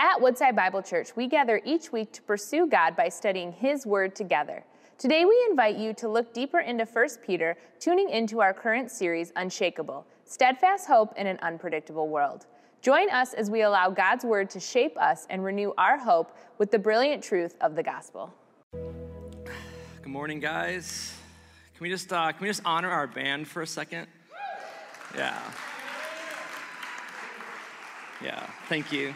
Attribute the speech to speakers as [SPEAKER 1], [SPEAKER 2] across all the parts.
[SPEAKER 1] At Woodside Bible Church, we gather each week to pursue God by studying His Word together. Today, we invite you to look deeper into 1 Peter, tuning into our current series, Unshakable Steadfast Hope in an Unpredictable World. Join us as we allow God's Word to shape us and renew our hope with the brilliant truth of the gospel.
[SPEAKER 2] Good morning, guys. Can we just uh, can we just honor our band for a second? Yeah. Yeah. Thank you.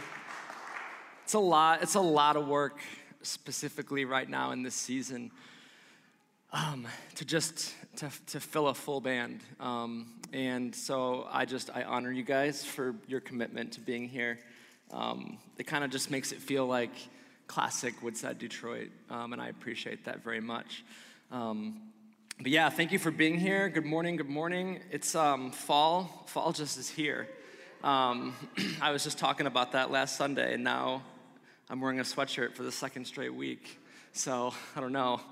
[SPEAKER 2] It's a lot. It's a lot of work, specifically right now in this season, um, to just to, to fill a full band. Um, and so I just I honor you guys for your commitment to being here. Um, it kind of just makes it feel like classic Woodside Detroit, um, and I appreciate that very much. Um, but yeah, thank you for being here. Good morning. Good morning. It's um, fall. Fall just is here. I was just talking about that last Sunday, and now I'm wearing a sweatshirt for the second straight week. So I don't know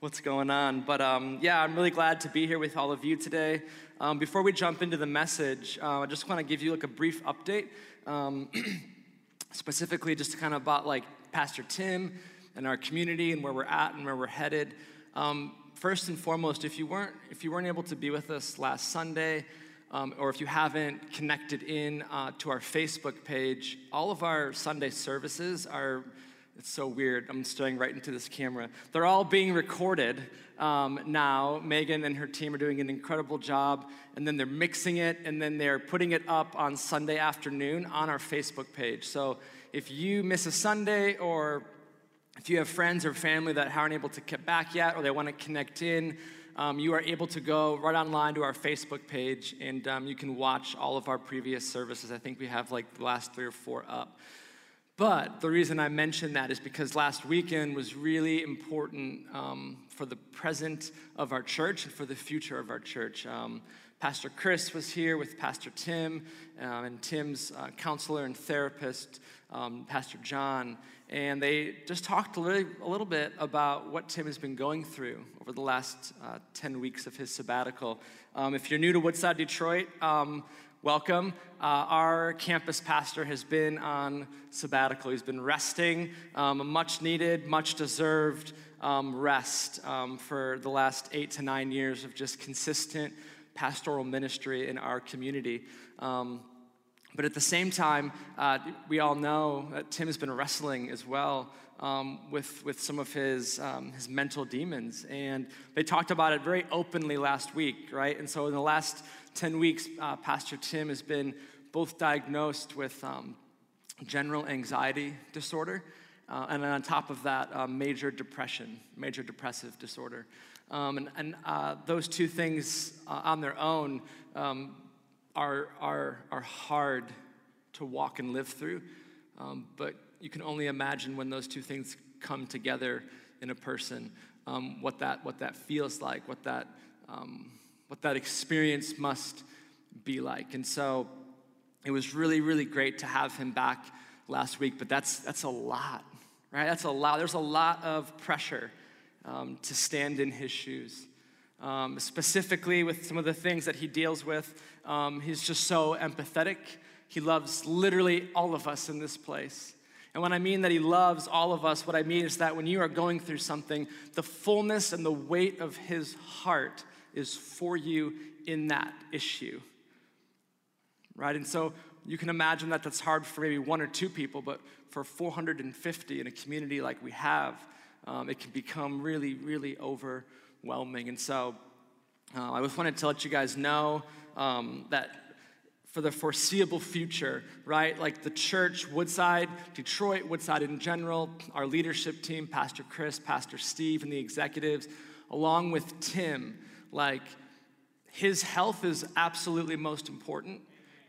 [SPEAKER 2] what's going on. But um, yeah, I'm really glad to be here with all of you today. Um, before we jump into the message, uh, I just want to give you like a brief update, um, specifically just to kind of about like Pastor Tim and our community and where we're at and where we're headed. Um, first and foremost, if you weren't if you weren't able to be with us last Sunday, um, or if you haven't connected in uh, to our Facebook page, all of our Sunday services are, it's so weird. I'm staring right into this camera. They're all being recorded um, now. Megan and her team are doing an incredible job, and then they're mixing it, and then they're putting it up on Sunday afternoon on our Facebook page. So if you miss a Sunday, or if you have friends or family that aren't able to get back yet, or they want to connect in, um, you are able to go right online to our Facebook page and um, you can watch all of our previous services. I think we have like the last three or four up. But the reason I mention that is because last weekend was really important um, for the present of our church and for the future of our church. Um, Pastor Chris was here with Pastor Tim uh, and Tim's uh, counselor and therapist, um, Pastor John and they just talked a little, bit about what Tim has been going through over the last uh, 10 weeks of his sabbatical. Um, if you're new to Woodside, Detroit, um, welcome. Uh, our campus pastor has been on sabbatical. He's been resting, um, a much needed, much deserved um, rest um, for the last eight to nine years of just consistent pastoral ministry in our community. Um, but at the same time, uh, we all know that Tim has been wrestling as well um, with, with some of his, um, his mental demons. And they talked about it very openly last week, right? And so in the last 10 weeks, uh, Pastor Tim has been both diagnosed with um, general anxiety disorder. Uh, and then on top of that, uh, major depression, major depressive disorder. Um, and, and uh, those two things uh, on their own um, are, are, are hard to walk and live through. Um, but you can only imagine when those two things come together in a person, um, what, that, what that feels like, what that, um, what that experience must be like. And so it was really, really great to have him back last week, but that's, that's a lot, right? That's a lot. There's a lot of pressure um, to stand in his shoes um, specifically with some of the things that he deals with. Um, he's just so empathetic. He loves literally all of us in this place. And when I mean that he loves all of us, what I mean is that when you are going through something, the fullness and the weight of his heart is for you in that issue. Right? And so you can imagine that that's hard for maybe one or two people, but for 450 in a community like we have, um, it can become really, really over overwhelming. And so uh, I just wanted to let you guys know um, that for the foreseeable future, right? Like the church, Woodside, Detroit, Woodside in general, our leadership team, Pastor Chris, Pastor Steve, and the executives, along with Tim, like his health is absolutely most important.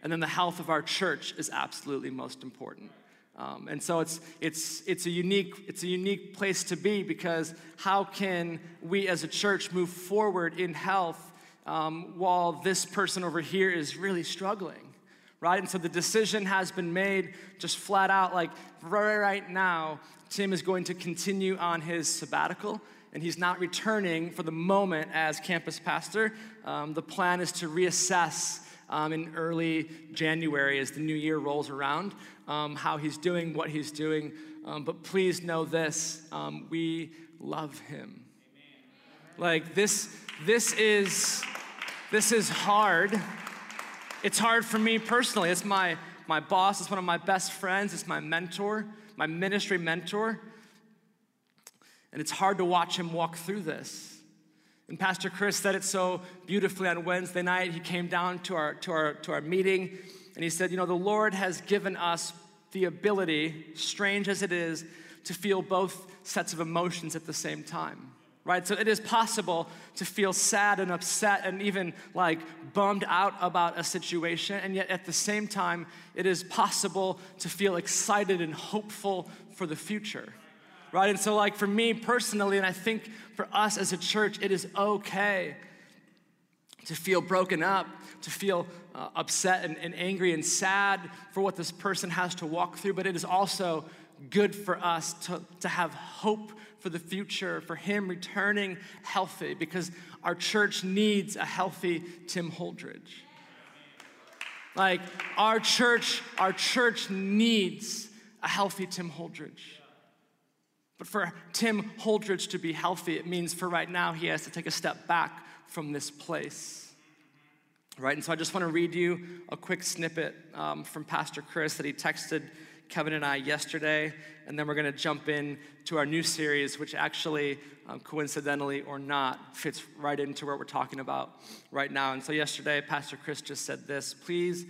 [SPEAKER 2] And then the health of our church is absolutely most important. Um, and so it's, it's, it's, a unique, it's a unique place to be because how can we as a church move forward in health um, while this person over here is really struggling? Right? And so the decision has been made just flat out like right, now, Tim is going to continue on his sabbatical and he's not returning for the moment as campus pastor. Um, the plan is to reassess um, in early January as the new year rolls around, um, how he's doing, what he's doing. Um, but please know this um, we love him. Like this, this is this is hard. It's hard for me personally. It's my my boss, it's one of my best friends, it's my mentor, my ministry mentor. And it's hard to watch him walk through this. And Pastor Chris said it so beautifully on Wednesday night. He came down to our, to our, to our meeting and he said, You know, the Lord has given us the ability, strange as it is, to feel both sets of emotions at the same time right? So it is possible to feel sad and upset and even like bummed out about a situation, and yet at the same time, it is possible to feel excited and hopeful for the future, right? And so, like for me personally, and I think for us as a church, it is okay to feel broken up, to feel uh, upset and, and angry and sad for what this person has to walk through, but it is also good for us to, to have hope for the future, for him returning healthy, because our church needs a healthy Tim Holdridge. Like our church, our church needs a healthy Tim Holdridge. But for Tim Holdridge to be healthy, it means for right now he has to take a step back from this place. Right? And so I just want to read you a quick snippet um, from Pastor Chris that he texted Kevin and I yesterday, and then we're going to jump in to our new series, which actually, um, coincidentally or not, fits right into what we're talking about right now. And so, yesterday, Pastor Chris just said this please,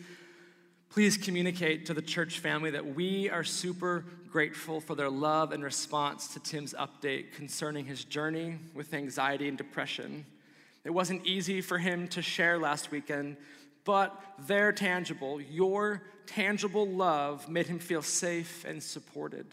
[SPEAKER 2] please communicate to the church family that we are super grateful for their love and response to Tim's update concerning his journey with anxiety and depression. It wasn't easy for him to share last weekend, but their tangible, your tangible love made him feel safe and supported.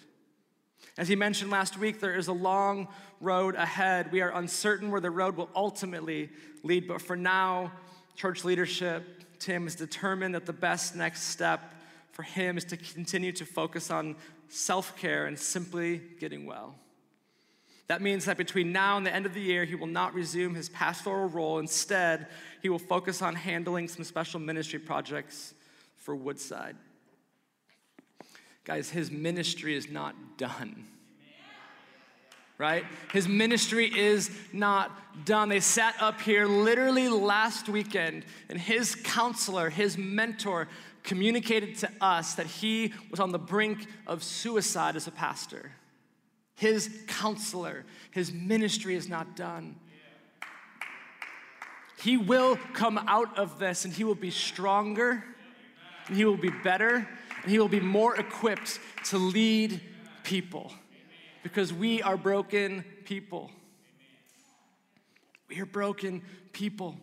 [SPEAKER 2] As he mentioned last week, there is a long road ahead. We are uncertain where the road will ultimately lead, but for now, church leadership, Tim is determined that the best next step for him is to continue to focus on self care and simply getting well. That means that between now and the end of the year, he will not resume his pastoral role. Instead, he will focus on handling some special ministry projects for Woodside. Guys, his ministry is not done. Right? His ministry is not done. They sat up here literally last weekend, and his counselor, his mentor, communicated to us that he was on the brink of suicide as a pastor his counselor. His ministry is not done. He will come out of this and he will be stronger and he will be better and he will be more equipped to lead people because we are broken people. We are broken people.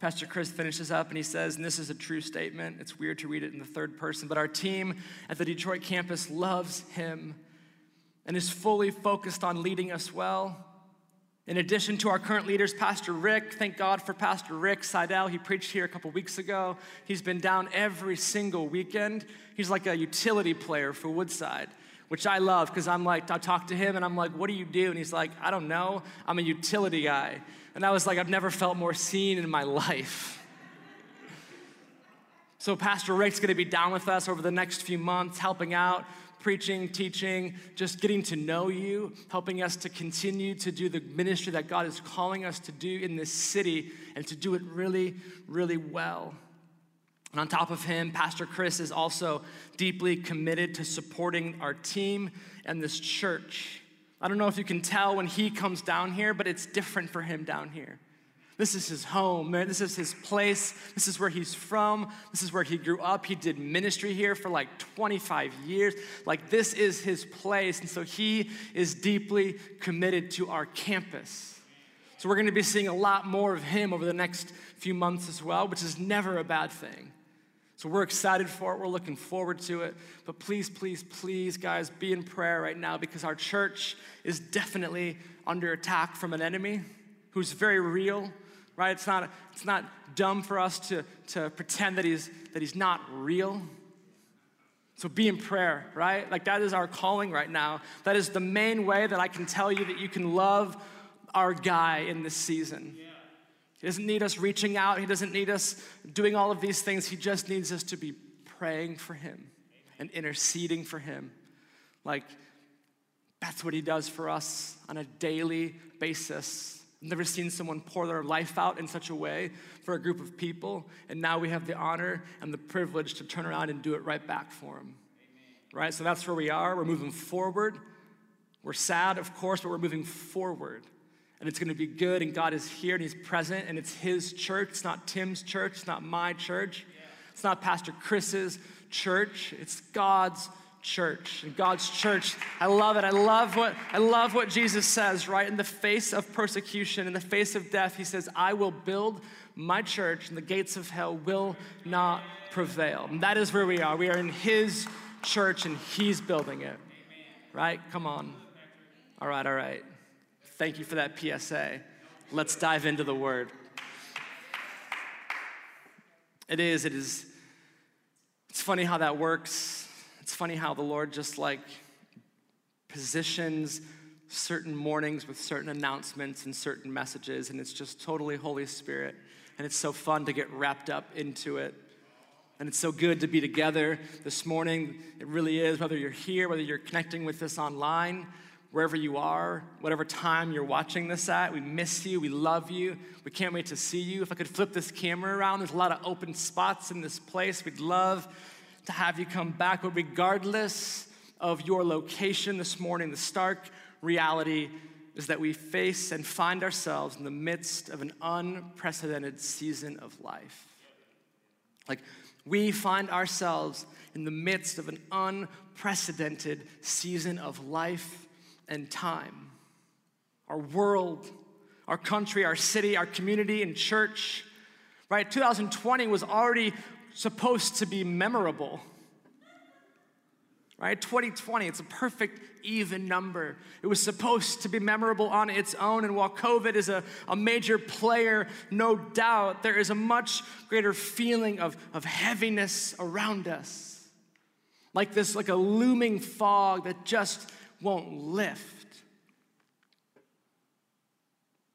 [SPEAKER 2] Pastor Chris finishes up and he says, and this is a true statement. It's weird to read it in the third person, but our team at the Detroit campus loves him and is fully focused on leading us well. In addition to our current leaders, Pastor Rick, thank God for Pastor Rick Seidel. He preached here a couple weeks ago. He's been down every single weekend. He's like a utility player for Woodside, which I love because I'm like, I talk to him and I'm like, what do you do? And he's like, I don't know. I'm a utility guy. And I was like, I've never felt more seen in my life. So, Pastor Rick's gonna be down with us over the next few months, helping out, preaching, teaching, just getting to know you, helping us to continue to do the ministry that God is calling us to do in this city and to do it really, really well. And on top of him, Pastor Chris is also deeply committed to supporting our team and this church. I don't know if you can tell when he comes down here, but it's different for him down here. This is his home, man. This is his place. This is where he's from. This is where he grew up. He did ministry here for like 25 years. Like, this is his place. And so he is deeply committed to our campus. So, we're going to be seeing a lot more of him over the next few months as well, which is never a bad thing. So we're excited for it. We're looking forward to it. But please, please, please, guys, be in prayer right now because our church is definitely under attack from an enemy who's very real, right? It's not, it's not dumb for us to, to pretend that he's, that he's not real. So be in prayer, right? Like that is our calling right now. That is the main way that I can tell you that you can love our guy in this season. He doesn't need us reaching out, He doesn't need us doing all of these things. He just needs us to be praying for Him and interceding for Him. Like, that's what He does for us on a daily basis. I've never seen someone pour their life out in such a way for a group of people, and now we have the honor and the privilege to turn around and do it right back for them. Right? So that's where we are. We're moving forward. We're sad, of course, but we're moving forward and it's going to be good and God is here and he's present and it's his church. It's not Tim's church, it's not my church. It's not Pastor Chris's church. It's God's church. And God's church, I love it. I love what I love what Jesus says, right? In the face of persecution, in the face of death, he says, "I will build my church and the gates of hell will not prevail." And that is where we are. We are in his church and he's building it. Right? Come on. All right, all right. Thank you for that PSA. Let's dive into the word. It is, it is, it's funny how that works. It's funny how the Lord just like positions certain mornings with certain announcements and certain messages, and it's just totally Holy Spirit. And it's so fun to get wrapped up into it. And it's so good to be together this morning. It really is, whether you're here, whether you're connecting with us online wherever you are, whatever time you're watching this at. We miss you. We love you. We can't wait to see you. If I could flip this camera around, there's a lot of open spots in this place. We'd love to have you come back. But regardless of your location this morning, the stark reality is that we face and find ourselves in the midst of an unprecedented season of life. Like, we find ourselves in the midst of an unprecedented season of life and time. Our world, our country, our city, our community, and church. Right? 2020 was already supposed to be memorable. Right? 2020, it's a perfect even number. It was supposed to be memorable on its own. And while COVID is a, a major player, no doubt, there is a much greater feeling of, of heaviness around us. Like this, like a looming fog that just won't lift.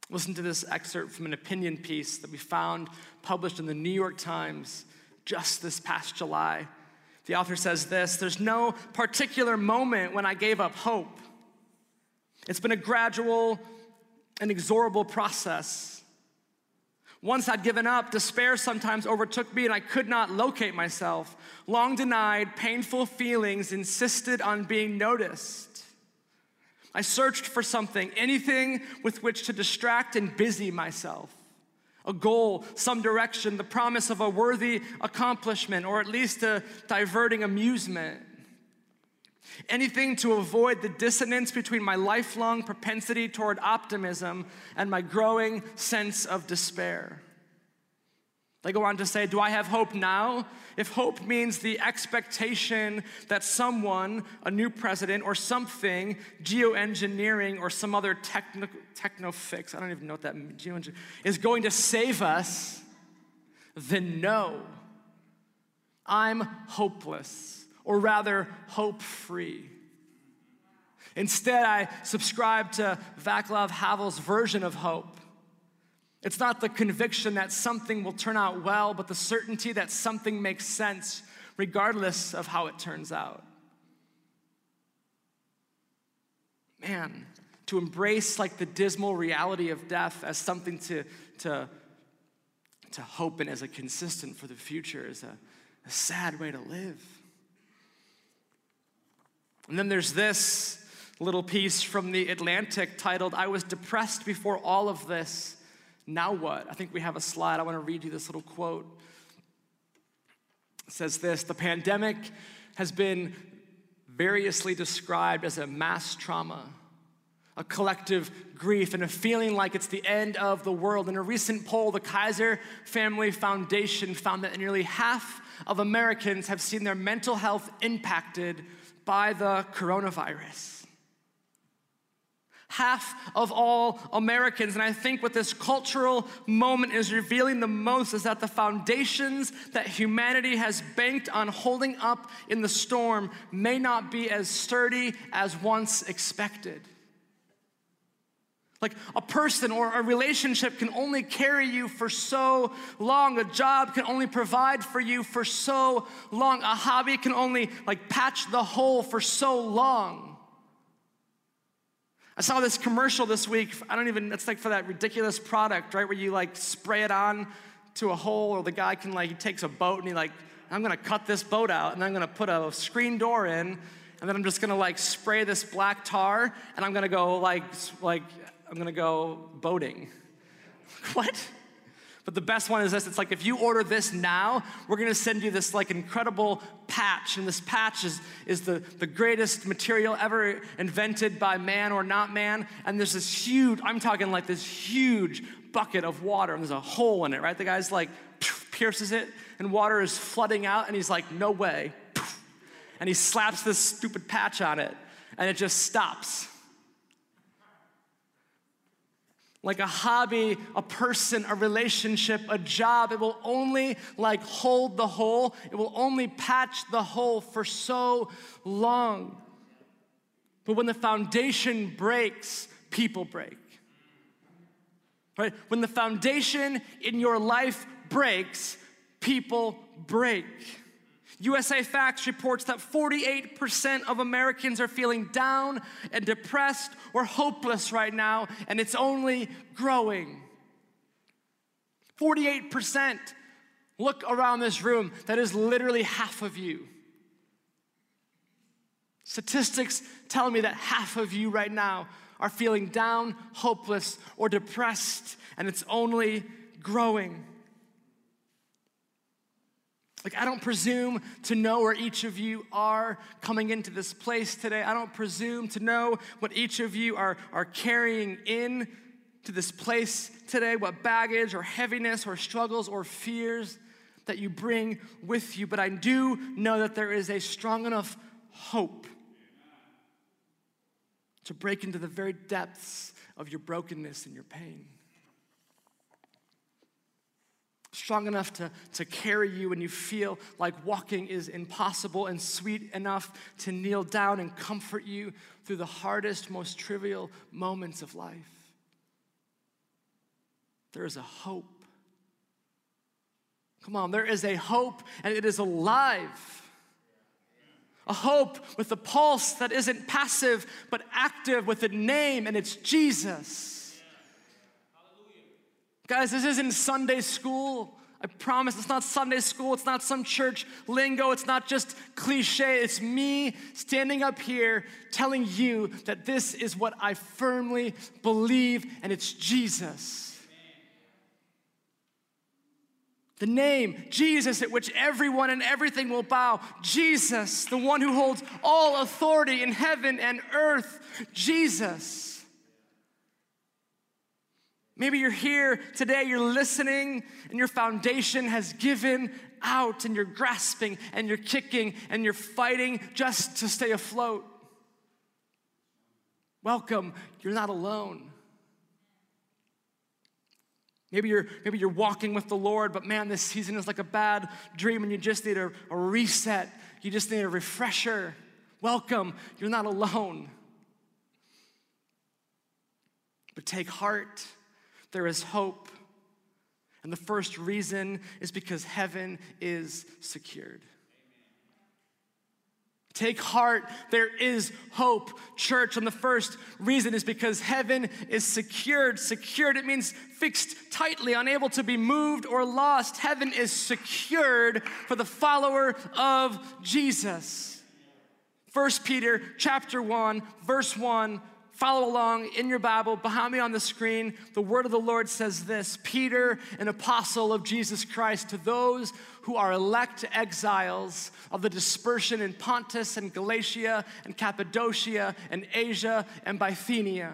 [SPEAKER 2] Listen to this excerpt from an opinion piece that we found published in the New York Times just this past July. The author says this There's no particular moment when I gave up hope. It's been a gradual inexorable process. Once I'd given up, despair sometimes overtook me and I could not locate myself. Long denied, painful feelings insisted on being noticed. I searched for something, anything with which to distract and busy myself. A goal, some direction, the promise of a worthy accomplishment, or at least a diverting amusement. Anything to avoid the dissonance between my lifelong propensity toward optimism and my growing sense of despair. They go on to say, Do I have hope now? If hope means the expectation that someone, a new president or something, geoengineering or some other techno, techno fix, I don't even know what that means, is going to save us, then no. I'm hopeless, or rather, hope free. Instead, I subscribe to Václav Havel's version of hope it's not the conviction that something will turn out well, but the certainty that something makes sense regardless of how it turns out. Man, to embrace like the dismal reality of death as something to, to, to hope in as a consistent for the future is a, a sad way to live. And then there's this little piece from the Atlantic titled, I was depressed before all of this now what? I think we have a slide. I want to read you this little quote. It says this The pandemic has been variously described as a mass trauma, a collective grief, and a feeling like it's the end of the world. In a recent poll, the Kaiser Family Foundation found that nearly half of Americans have seen their mental health impacted by the coronavirus half of all Americans. And I think what this cultural moment is revealing the most is that the foundations that humanity has banked on holding up in the storm may not be as sturdy as once expected. Like a person or a relationship can only carry you for so long. A job can only provide for you for so long. A hobby can only like patch the hole for so long. I saw this commercial this week. I don't even, it's like for that ridiculous product, right? Where you like spray it on to a hole, or the guy can like, he takes a boat and he like, I'm gonna cut this boat out and I'm gonna put a screen door in and then I'm just gonna like spray this black tar and I'm gonna go like, like I'm gonna go boating. what? But the best one is this it's like if you order this now, we're gonna send you this like incredible patch. And this patch is, is the, the greatest material ever invented by man or not man. And there's this huge, I'm talking like this huge bucket of water, and there's a hole in it, right? The guy's like pierces it, and water is flooding out, and he's like, no way. And he slaps this stupid patch on it, and it just stops like a hobby, a person, a relationship, a job. It will only like hold the hole. It will only patch the hole for so long. But when the foundation breaks, people break. Right? When the foundation in your life breaks, people break. USA Facts reports that 48% of Americans are feeling down and depressed or hopeless right now, and it's only growing. 48%. Look around this room, that is literally half of you. Statistics tell me that half of you right now are feeling down, hopeless, or depressed, and it's only growing. Like, I don't presume to know where each of you are coming into this place today. I don't presume to know what each of you are, are carrying in to this place today, what baggage or heaviness or struggles or fears that you bring with you. But I do know that there is a strong enough hope to break into the very depths of your brokenness and your pain strong enough to, to carry you when you feel like walking is impossible, and sweet enough to kneel down and comfort you through the hardest, most trivial moments of life. There is a hope. Come on, there is a hope, and it is alive. A hope with a pulse that isn't passive but active with a name, and it's Jesus. Guys, this isn't Sunday school. I promise it's not Sunday school. It's not some church lingo. It's not just cliche. It's me standing up here telling you that this is what I firmly believe, and it's Jesus. The name, Jesus, at which everyone and everything will bow. Jesus, the one who holds all authority in heaven and earth. Jesus. Maybe you're here today, you're listening, and your foundation has given out, and you're grasping, and you're kicking, and you're fighting just to stay afloat. Welcome, you're not alone. Maybe you're, maybe you're walking with the Lord, but man, this season is like a bad dream and you just need a, a reset. You just need a refresher. Welcome, you're not alone. But take heart there is hope. And the first reason is because heaven is secured. Take heart, there is hope. Church, and the first reason is because heaven is secured. Secured, it means fixed tightly, unable to be moved or lost. Heaven is secured for the follower of Jesus. First Peter chapter 1, verse 1 follow along in your Bible behind me on the screen. The word of the Lord says this Peter, an apostle of Jesus Christ, to those who are elect exiles of the dispersion in Pontus and Galatia and Cappadocia and Asia and Bithynia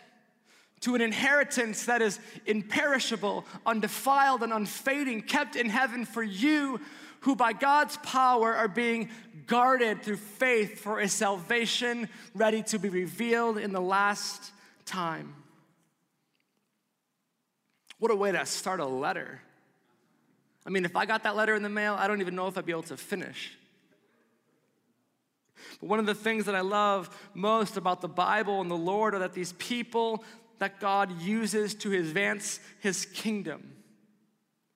[SPEAKER 2] to an inheritance that is imperishable, undefiled, and unfading, kept in heaven for you, who by God's power are being guarded through faith for a salvation ready to be revealed in the last time. What a way to start a letter. I mean, if I got that letter in the mail, I don't even know if I'd be able to finish. But one of the things that I love most about the Bible and the Lord are that these people that God uses to advance his kingdom.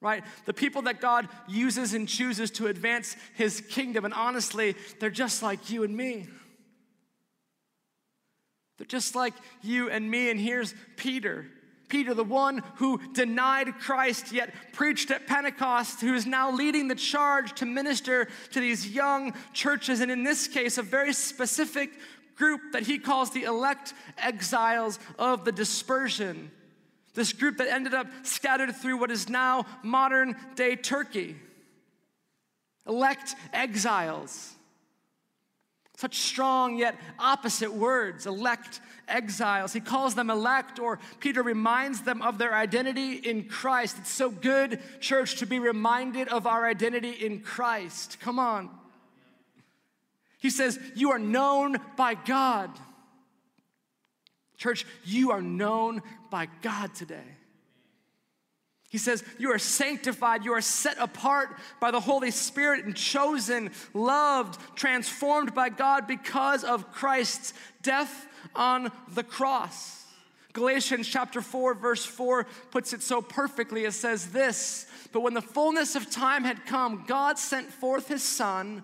[SPEAKER 2] Right? The people that God uses and chooses to advance his kingdom. And honestly, they're just like you and me. They're just like you and me. And here's Peter. Peter, the one who denied Christ yet preached at Pentecost, who is now leading the charge to minister to these young churches, and in this case, a very specific group that he calls the elect exiles of the dispersion. This group that ended up scattered through what is now modern day Turkey. Elect exiles. Such strong yet opposite words, elect exiles. He calls them elect, or Peter reminds them of their identity in Christ. It's so good, church, to be reminded of our identity in Christ. Come on. He says, You are known by God. Church, you are known by God today. He says, You are sanctified, you are set apart by the Holy Spirit and chosen, loved, transformed by God because of Christ's death on the cross. Galatians chapter 4, verse 4 puts it so perfectly. It says this But when the fullness of time had come, God sent forth his Son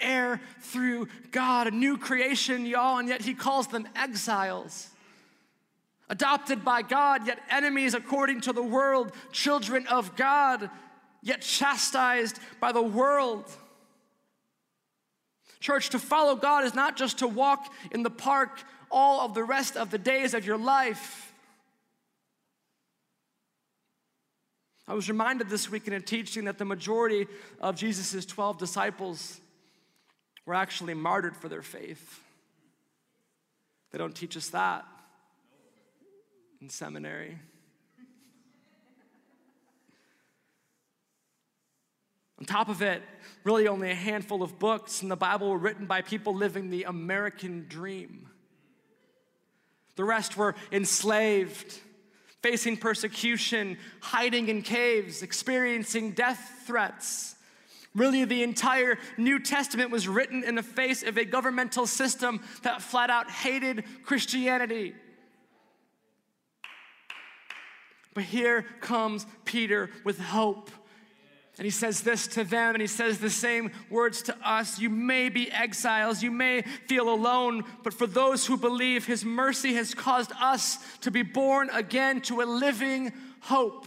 [SPEAKER 2] Heir through God, a new creation, y'all, and yet he calls them exiles. Adopted by God, yet enemies according to the world, children of God, yet chastised by the world. Church, to follow God is not just to walk in the park all of the rest of the days of your life. I was reminded this week in a teaching that the majority of Jesus' 12 disciples were actually martyred for their faith. They don't teach us that in seminary. On top of it, really only a handful of books in the Bible were written by people living the American dream. The rest were enslaved, facing persecution, hiding in caves, experiencing death threats. Really, the entire New Testament was written in the face of a governmental system that flat out hated Christianity. But here comes Peter with hope. And he says this to them, and he says the same words to us. You may be exiles, you may feel alone, but for those who believe, his mercy has caused us to be born again to a living hope.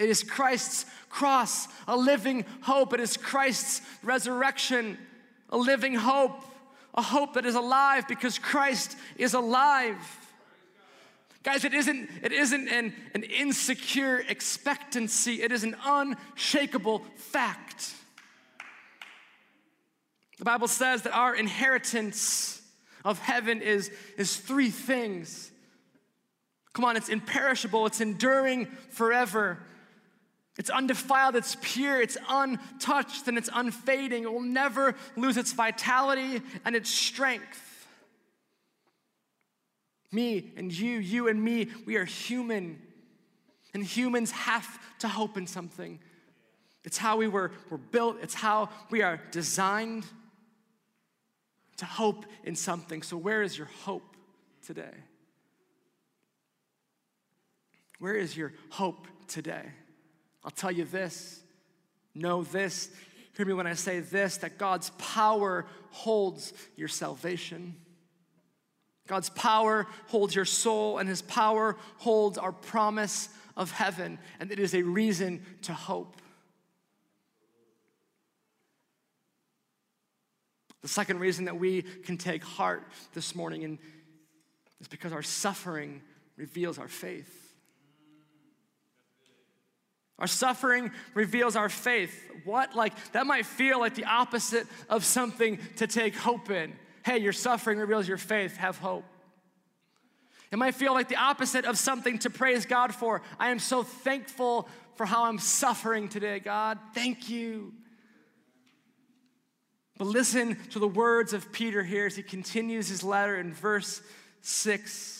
[SPEAKER 2] It is Christ's cross, a living hope. It is Christ's resurrection, a living hope, a hope that is alive because Christ is alive. Guys, it isn't, it isn't an, an insecure expectancy, it is an unshakable fact. The Bible says that our inheritance of heaven is, is three things. Come on, it's imperishable, it's enduring forever, it's undefiled, it's pure, it's untouched, and it's unfading. It will never lose its vitality and its strength. Me and you, you and me, we are human. And humans have to hope in something. It's how we were, were built, it's how we are designed to hope in something. So, where is your hope today? Where is your hope today? I'll tell you this know this. Hear me when I say this that God's power holds your salvation. God's power holds your soul, and His power holds our promise of heaven, and it is a reason to hope. The second reason that we can take heart this morning is because our suffering reveals our faith. Our suffering reveals our faith. What? Like, that might feel like the opposite of something to take hope in. Hey, your suffering reveals your faith, have hope. It might feel like the opposite of something to praise God for. I am so thankful for how I'm suffering today, God. Thank you. But listen to the words of Peter here as he continues his letter in verse 6.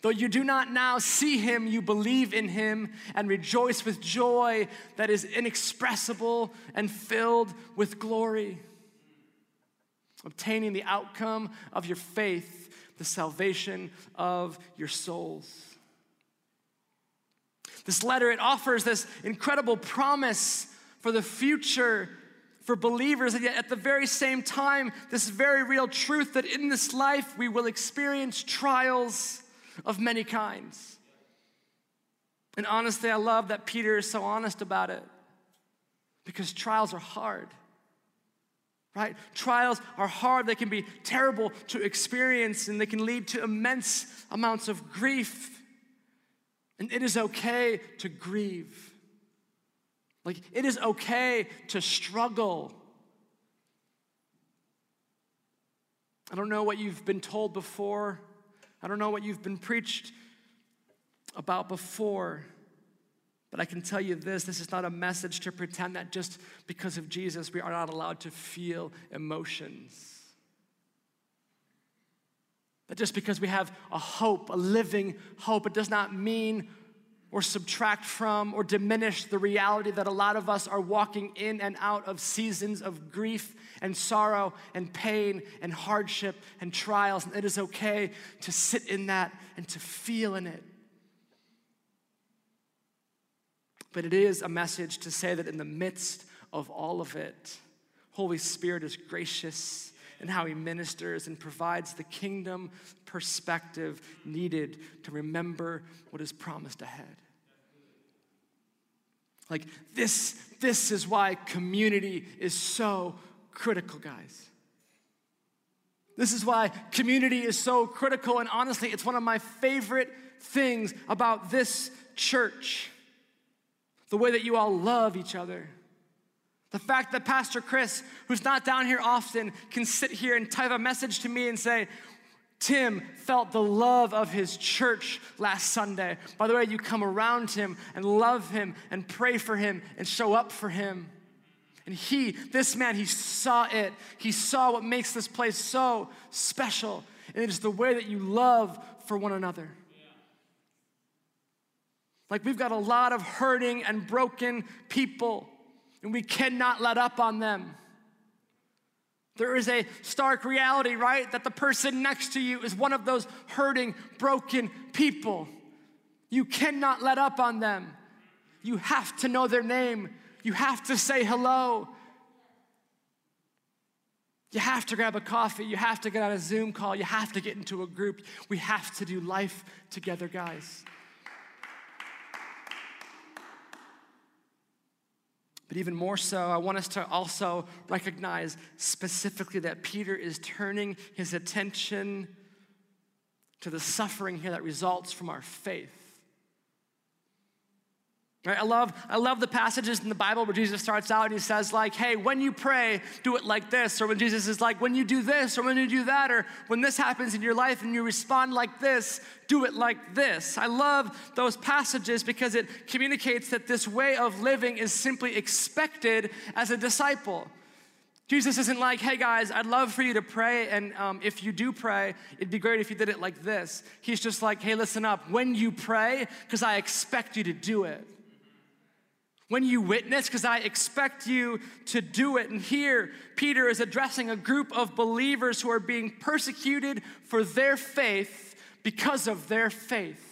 [SPEAKER 2] Though you do not now see him, you believe in him and rejoice with joy that is inexpressible and filled with glory, obtaining the outcome of your faith, the salvation of your souls. This letter, it offers this incredible promise for the future for believers, and yet at the very same time, this very real truth that in this life we will experience trials of many kinds. And honestly, I love that Peter is so honest about it because trials are hard. Right? Trials are hard. They can be terrible to experience and they can lead to immense amounts of grief. And it is okay to grieve. Like, it is okay to struggle. I don't know what you've been told before I don't know what you've been preached about before, but I can tell you this this is not a message to pretend that just because of Jesus we are not allowed to feel emotions. That just because we have a hope, a living hope, it does not mean or subtract from or diminish the reality that a lot of us are walking in and out of seasons of grief and sorrow and pain and hardship and trials. And it is okay to sit in that and to feel in it. But it is a message to say that in the midst of all of it, Holy Spirit is gracious in how he ministers and provides the kingdom perspective needed to remember what is promised ahead. Like this, this is why community is so critical, guys. This is why community is so critical, and honestly, it's one of my favorite things about this church the way that you all love each other. The fact that Pastor Chris, who's not down here often, can sit here and type a message to me and say, Tim felt the love of his church last Sunday. By the way, you come around him and love him and pray for him and show up for him. And he, this man, he saw it. He saw what makes this place so special. And it is the way that you love for one another. Like we've got a lot of hurting and broken people and we cannot let up on them. There is a stark reality, right? That the person next to you is one of those hurting, broken people. You cannot let up on them. You have to know their name. You have to say hello. You have to grab a coffee. You have to get on a Zoom call. You have to get into a group. We have to do life together, guys. But even more so, I want us to also recognize specifically that Peter is turning his attention to the suffering here that results from our faith. Right? I love, I love the passages in the Bible where Jesus starts out and he says, like, hey, when you pray, do it like this. Or when Jesus is like, when you do this, or when you do that, or when this happens in your life and you respond like this, do it like this. I love those passages because it communicates that this way of living is simply expected as a disciple. Jesus isn't like, hey guys, I'd love for you to pray, and um, if you do pray, it'd be great if you did it like this. He's just like, hey, listen up. When you pray, because I expect you to do it. When you witness, because I expect you to do it. And here, Peter is addressing a group of believers who are being persecuted for their faith because of their faith.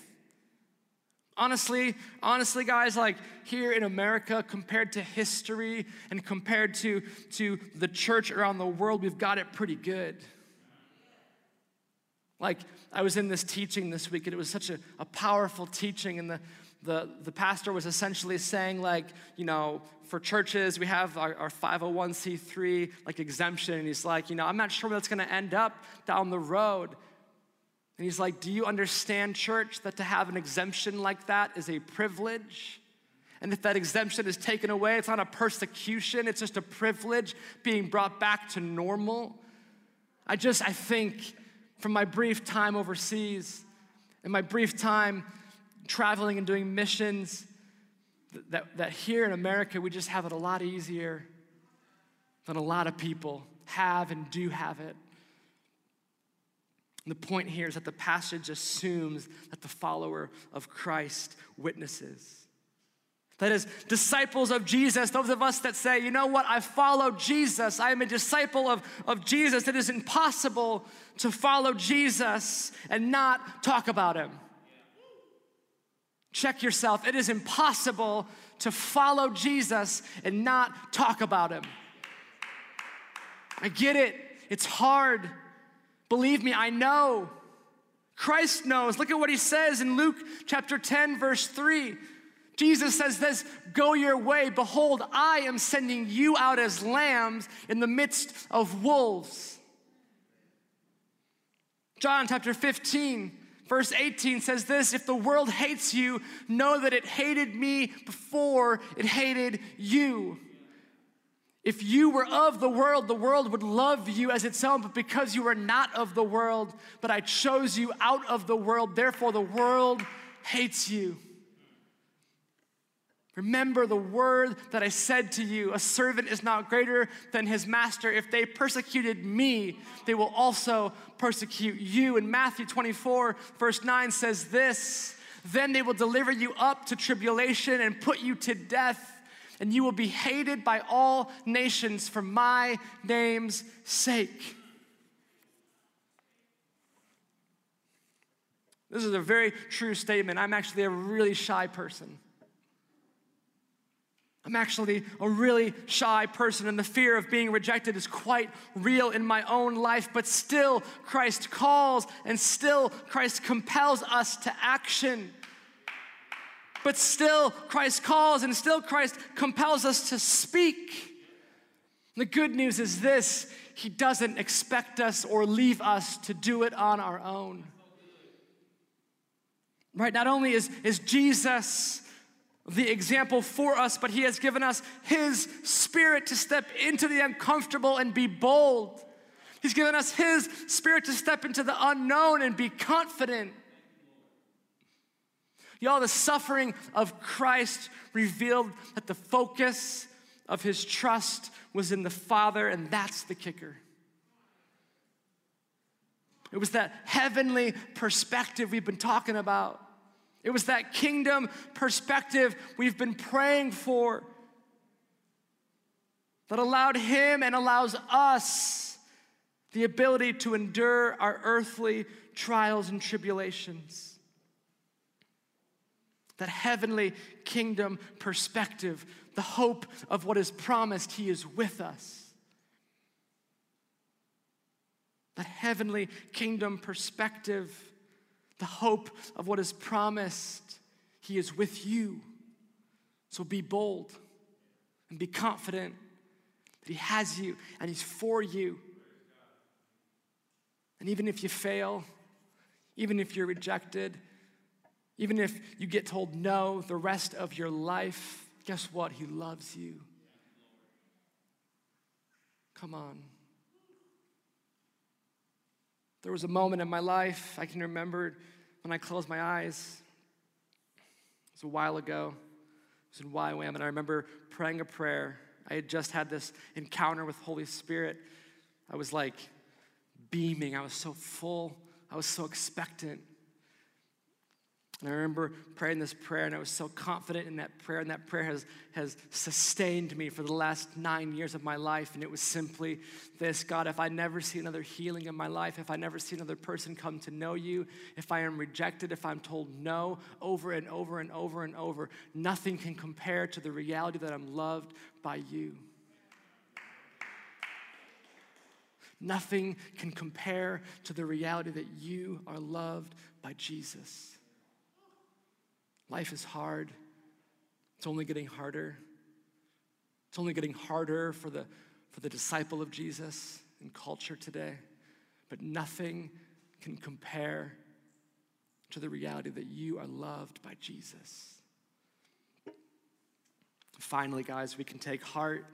[SPEAKER 2] Honestly, honestly, guys, like here in America, compared to history and compared to, to the church around the world, we've got it pretty good. Like, I was in this teaching this week, and it was such a, a powerful teaching, and the, the, the pastor was essentially saying, like, you know, for churches, we have our, our 501c3 like exemption. And he's like, you know, I'm not sure where that's gonna end up down the road. And he's like, Do you understand, church, that to have an exemption like that is a privilege? And if that exemption is taken away, it's not a persecution, it's just a privilege being brought back to normal. I just, I think from my brief time overseas and my brief time traveling and doing missions, that, that here in America, we just have it a lot easier than a lot of people have and do have it. The point here is that the passage assumes that the follower of Christ witnesses. That is, disciples of Jesus, those of us that say, you know what, I follow Jesus, I am a disciple of, of Jesus. It is impossible to follow Jesus and not talk about him. Check yourself. It is impossible to follow Jesus and not talk about him. I get it, it's hard. Believe me, I know. Christ knows. Look at what he says in Luke chapter 10, verse 3. Jesus says this Go your way. Behold, I am sending you out as lambs in the midst of wolves. John chapter 15, verse 18 says this If the world hates you, know that it hated me before it hated you. If you were of the world, the world would love you as its own, but because you are not of the world, but I chose you out of the world, therefore the world hates you. Remember the word that I said to you a servant is not greater than his master. If they persecuted me, they will also persecute you. In Matthew 24, verse 9 says this Then they will deliver you up to tribulation and put you to death and you will be hated by all nations for my name's sake. This is a very true statement. I'm actually a really shy person. I'm actually a really shy person, and the fear of being rejected is quite real in my own life. But still, Christ calls, and still, Christ compels us to action. But still, Christ calls and still, Christ compels us to speak. The good news is this He doesn't expect us or leave us to do it on our own. Right? Not only is, is Jesus the example for us, but He has given us His Spirit to step into the uncomfortable and be bold. He's given us His Spirit to step into the unknown and be confident. Y'all, the suffering of Christ revealed that the focus of his trust was in the Father, and that's the kicker. It was that heavenly perspective we've been talking about. It was that kingdom perspective we've been praying for that allowed him and allows us the ability to endure our earthly trials and tribulations that heavenly kingdom perspective, the hope of what is promised, He is with us. That heavenly kingdom perspective, the hope of what is promised, He is with you. So be bold and be confident that He has you and He's for you. And even if you fail, even if you're rejected, even if you get told no the rest of your life, guess what? He loves you. Come on. There was a moment in my life I can remember when I closed my eyes. It was a while ago. It was in YWAM, and I remember praying a prayer. I had just had this encounter with Holy Spirit. I was like beaming. I was so full. I was so expectant. And I remember praying this prayer, and I was so confident in that prayer, and that prayer has, has sustained me for the last nine years of my life. And it was simply this God, if I never see another healing in my life, if I never see another person come to know you, if I am rejected, if I'm told no over and over and over and over, nothing can compare to the reality that I'm loved by you. Nothing can compare to the reality that you are loved by Jesus. Life is hard. It's only getting harder. It's only getting harder for the, for the disciple of Jesus in culture today. But nothing can compare to the reality that you are loved by Jesus. Finally, guys, we can take heart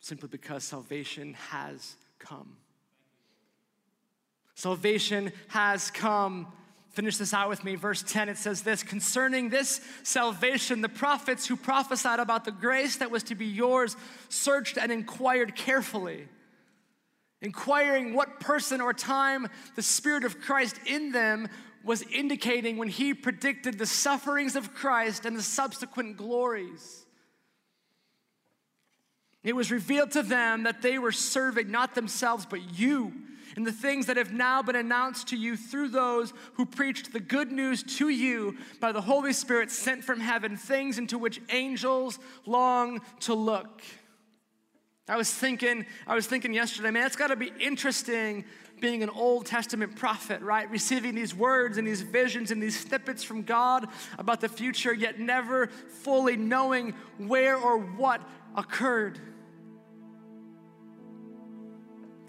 [SPEAKER 2] simply because salvation has come. Salvation has come. Finish this out with me. Verse 10, it says this Concerning this salvation, the prophets who prophesied about the grace that was to be yours searched and inquired carefully, inquiring what person or time the Spirit of Christ in them was indicating when he predicted the sufferings of Christ and the subsequent glories. It was revealed to them that they were serving not themselves, but you and the things that have now been announced to you through those who preached the good news to you by the Holy Spirit sent from heaven, things into which angels long to look. I was thinking, I was thinking yesterday, man, it's got to be interesting being an Old Testament prophet, right? Receiving these words and these visions and these snippets from God about the future, yet never fully knowing where or what occurred.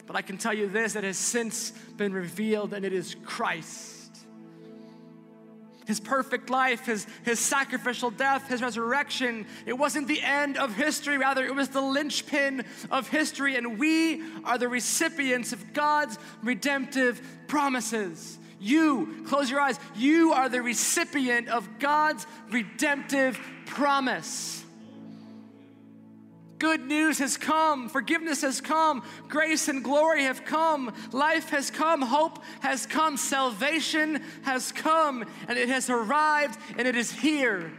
[SPEAKER 2] But I can tell you this it has since been revealed, and it is Christ. His perfect life, his, his sacrificial death, his resurrection, it wasn't the end of history, rather, it was the linchpin of history, and we are the recipients of God's redemptive promises. You, close your eyes, you are the recipient of God's redemptive promise. Good news has come, forgiveness has come, grace and glory have come, life has come, hope has come, salvation has come, and it has arrived and it is here.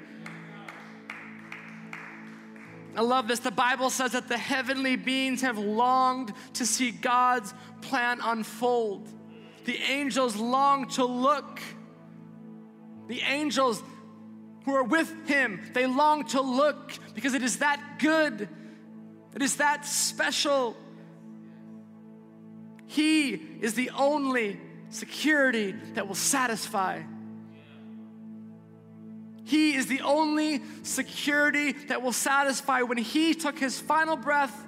[SPEAKER 2] I love this. The Bible says that the heavenly beings have longed to see God's plan unfold. The angels long to look. The angels who are with him, they long to look because it is that good it is that special. He is the only security that will satisfy. He is the only security that will satisfy. When He took His final breath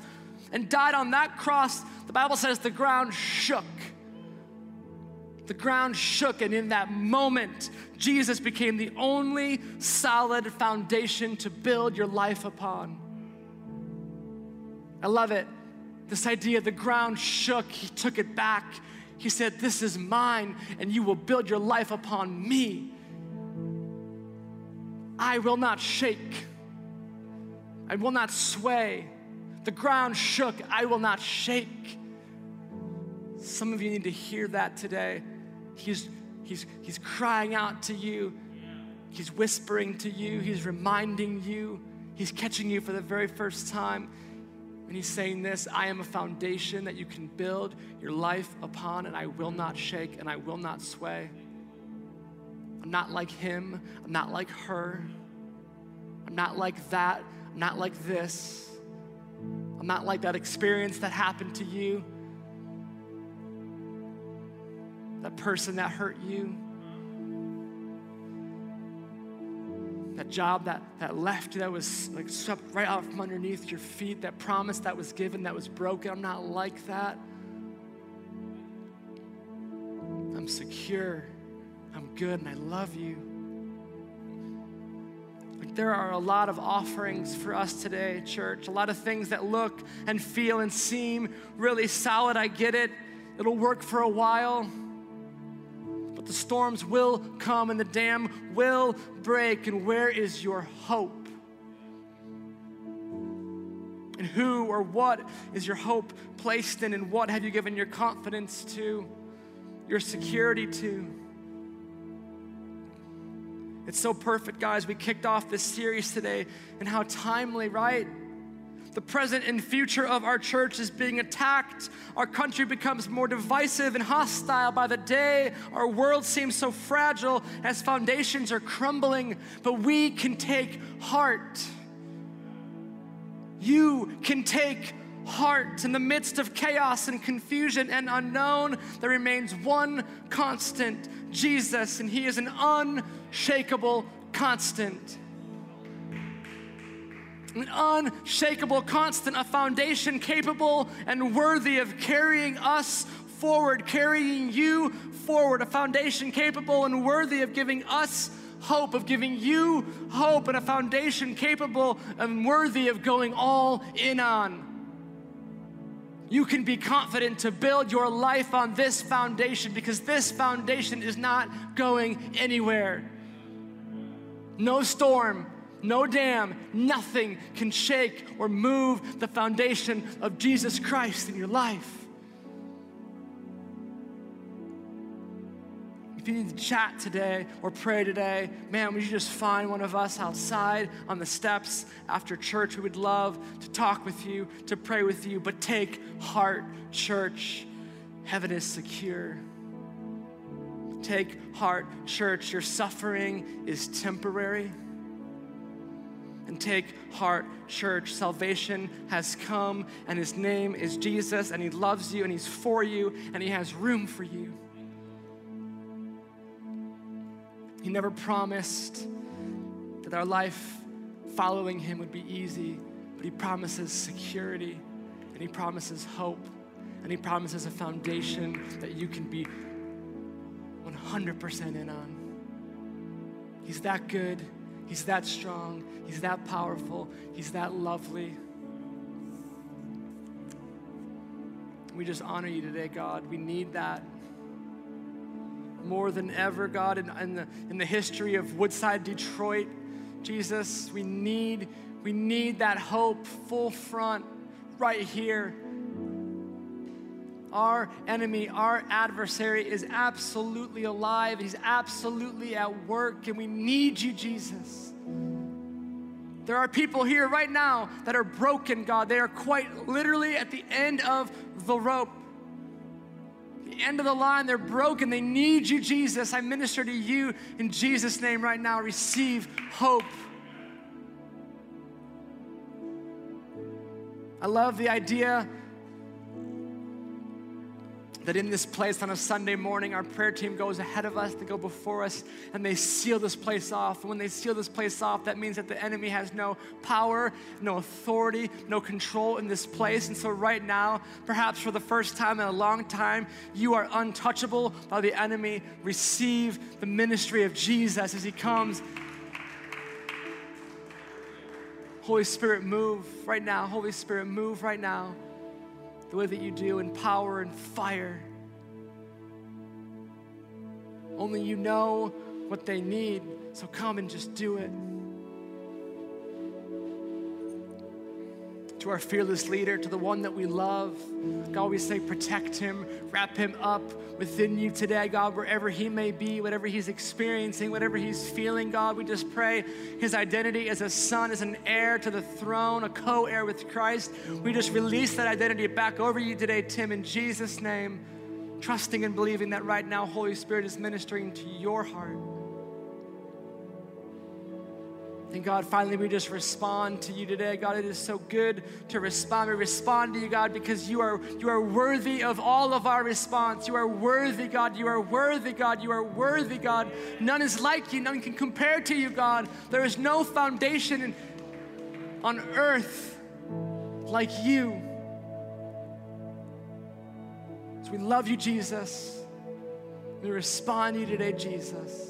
[SPEAKER 2] and died on that cross, the Bible says the ground shook. The ground shook, and in that moment, Jesus became the only solid foundation to build your life upon. I love it. This idea the ground shook, he took it back. He said, This is mine, and you will build your life upon me. I will not shake, I will not sway. The ground shook, I will not shake. Some of you need to hear that today. He's, he's, he's crying out to you, he's whispering to you, he's reminding you, he's catching you for the very first time. And he's saying this I am a foundation that you can build your life upon, and I will not shake and I will not sway. I'm not like him. I'm not like her. I'm not like that. I'm not like this. I'm not like that experience that happened to you, that person that hurt you. That job that, that left that was like swept right out from underneath your feet, that promise that was given that was broken. I'm not like that. I'm secure. I'm good and I love you. Like there are a lot of offerings for us today, church. A lot of things that look and feel and seem really solid. I get it. It'll work for a while. But the storms will come and the dam will break. And where is your hope? And who or what is your hope placed in? And what have you given your confidence to, your security to? It's so perfect, guys. We kicked off this series today, and how timely, right? The present and future of our church is being attacked. Our country becomes more divisive and hostile by the day. Our world seems so fragile as foundations are crumbling, but we can take heart. You can take heart. In the midst of chaos and confusion and unknown, there remains one constant Jesus, and He is an unshakable constant. An unshakable constant, a foundation capable and worthy of carrying us forward, carrying you forward, a foundation capable and worthy of giving us hope, of giving you hope, and a foundation capable and worthy of going all in on. You can be confident to build your life on this foundation because this foundation is not going anywhere. No storm, no dam, nothing can shake or move the foundation of Jesus Christ in your life. If you need to chat today or pray today, man, would you just find one of us outside on the steps after church? We would love to talk with you, to pray with you, but take heart, church. Heaven is secure. Take heart, church. Your suffering is temporary. And take heart, church. Salvation has come, and His name is Jesus, and He loves you, and He's for you, and He has room for you. He never promised that our life following Him would be easy, but He promises security, and He promises hope, and He promises a foundation that you can be 100% in on. He's that good, He's that strong, He's that powerful, He's that lovely. We just honor you today, God. We need that more than ever, God, in, in, the, in the history of Woodside, Detroit. Jesus, we need, we need that hope full front right here. Our enemy, our adversary is absolutely alive. He's absolutely at work, and we need you, Jesus. There are people here right now that are broken, God. They are quite literally at the end of the rope the end of the line. They're broken. They need you, Jesus. I minister to you in Jesus' name right now. Receive hope. I love the idea that in this place on a Sunday morning, our prayer team goes ahead of us, they go before us, and they seal this place off. And when they seal this place off, that means that the enemy has no power, no authority, no control in this place. And so, right now, perhaps for the first time in a long time, you are untouchable by the enemy. Receive the ministry of Jesus as he comes. Holy Spirit, move right now. Holy Spirit, move right now the way that you do in power and fire. Only you know what they need, so come and just do it. To our fearless leader, to the one that we love. God, we say, protect him, wrap him up within you today, God, wherever he may be, whatever he's experiencing, whatever he's feeling, God, we just pray his identity as a son, as an heir to the throne, a co heir with Christ. We just release that identity back over you today, Tim, in Jesus' name, trusting and believing that right now, Holy Spirit is ministering to your heart. And God, finally, we just respond to you today. God, it is so good to respond. We respond to you, God, because you are, you are worthy of all of our response. You are worthy, God. You are worthy, God. You are worthy, God. None is like you. None can compare to you, God. There is no foundation in, on earth like you. So we love you, Jesus. We respond to you today, Jesus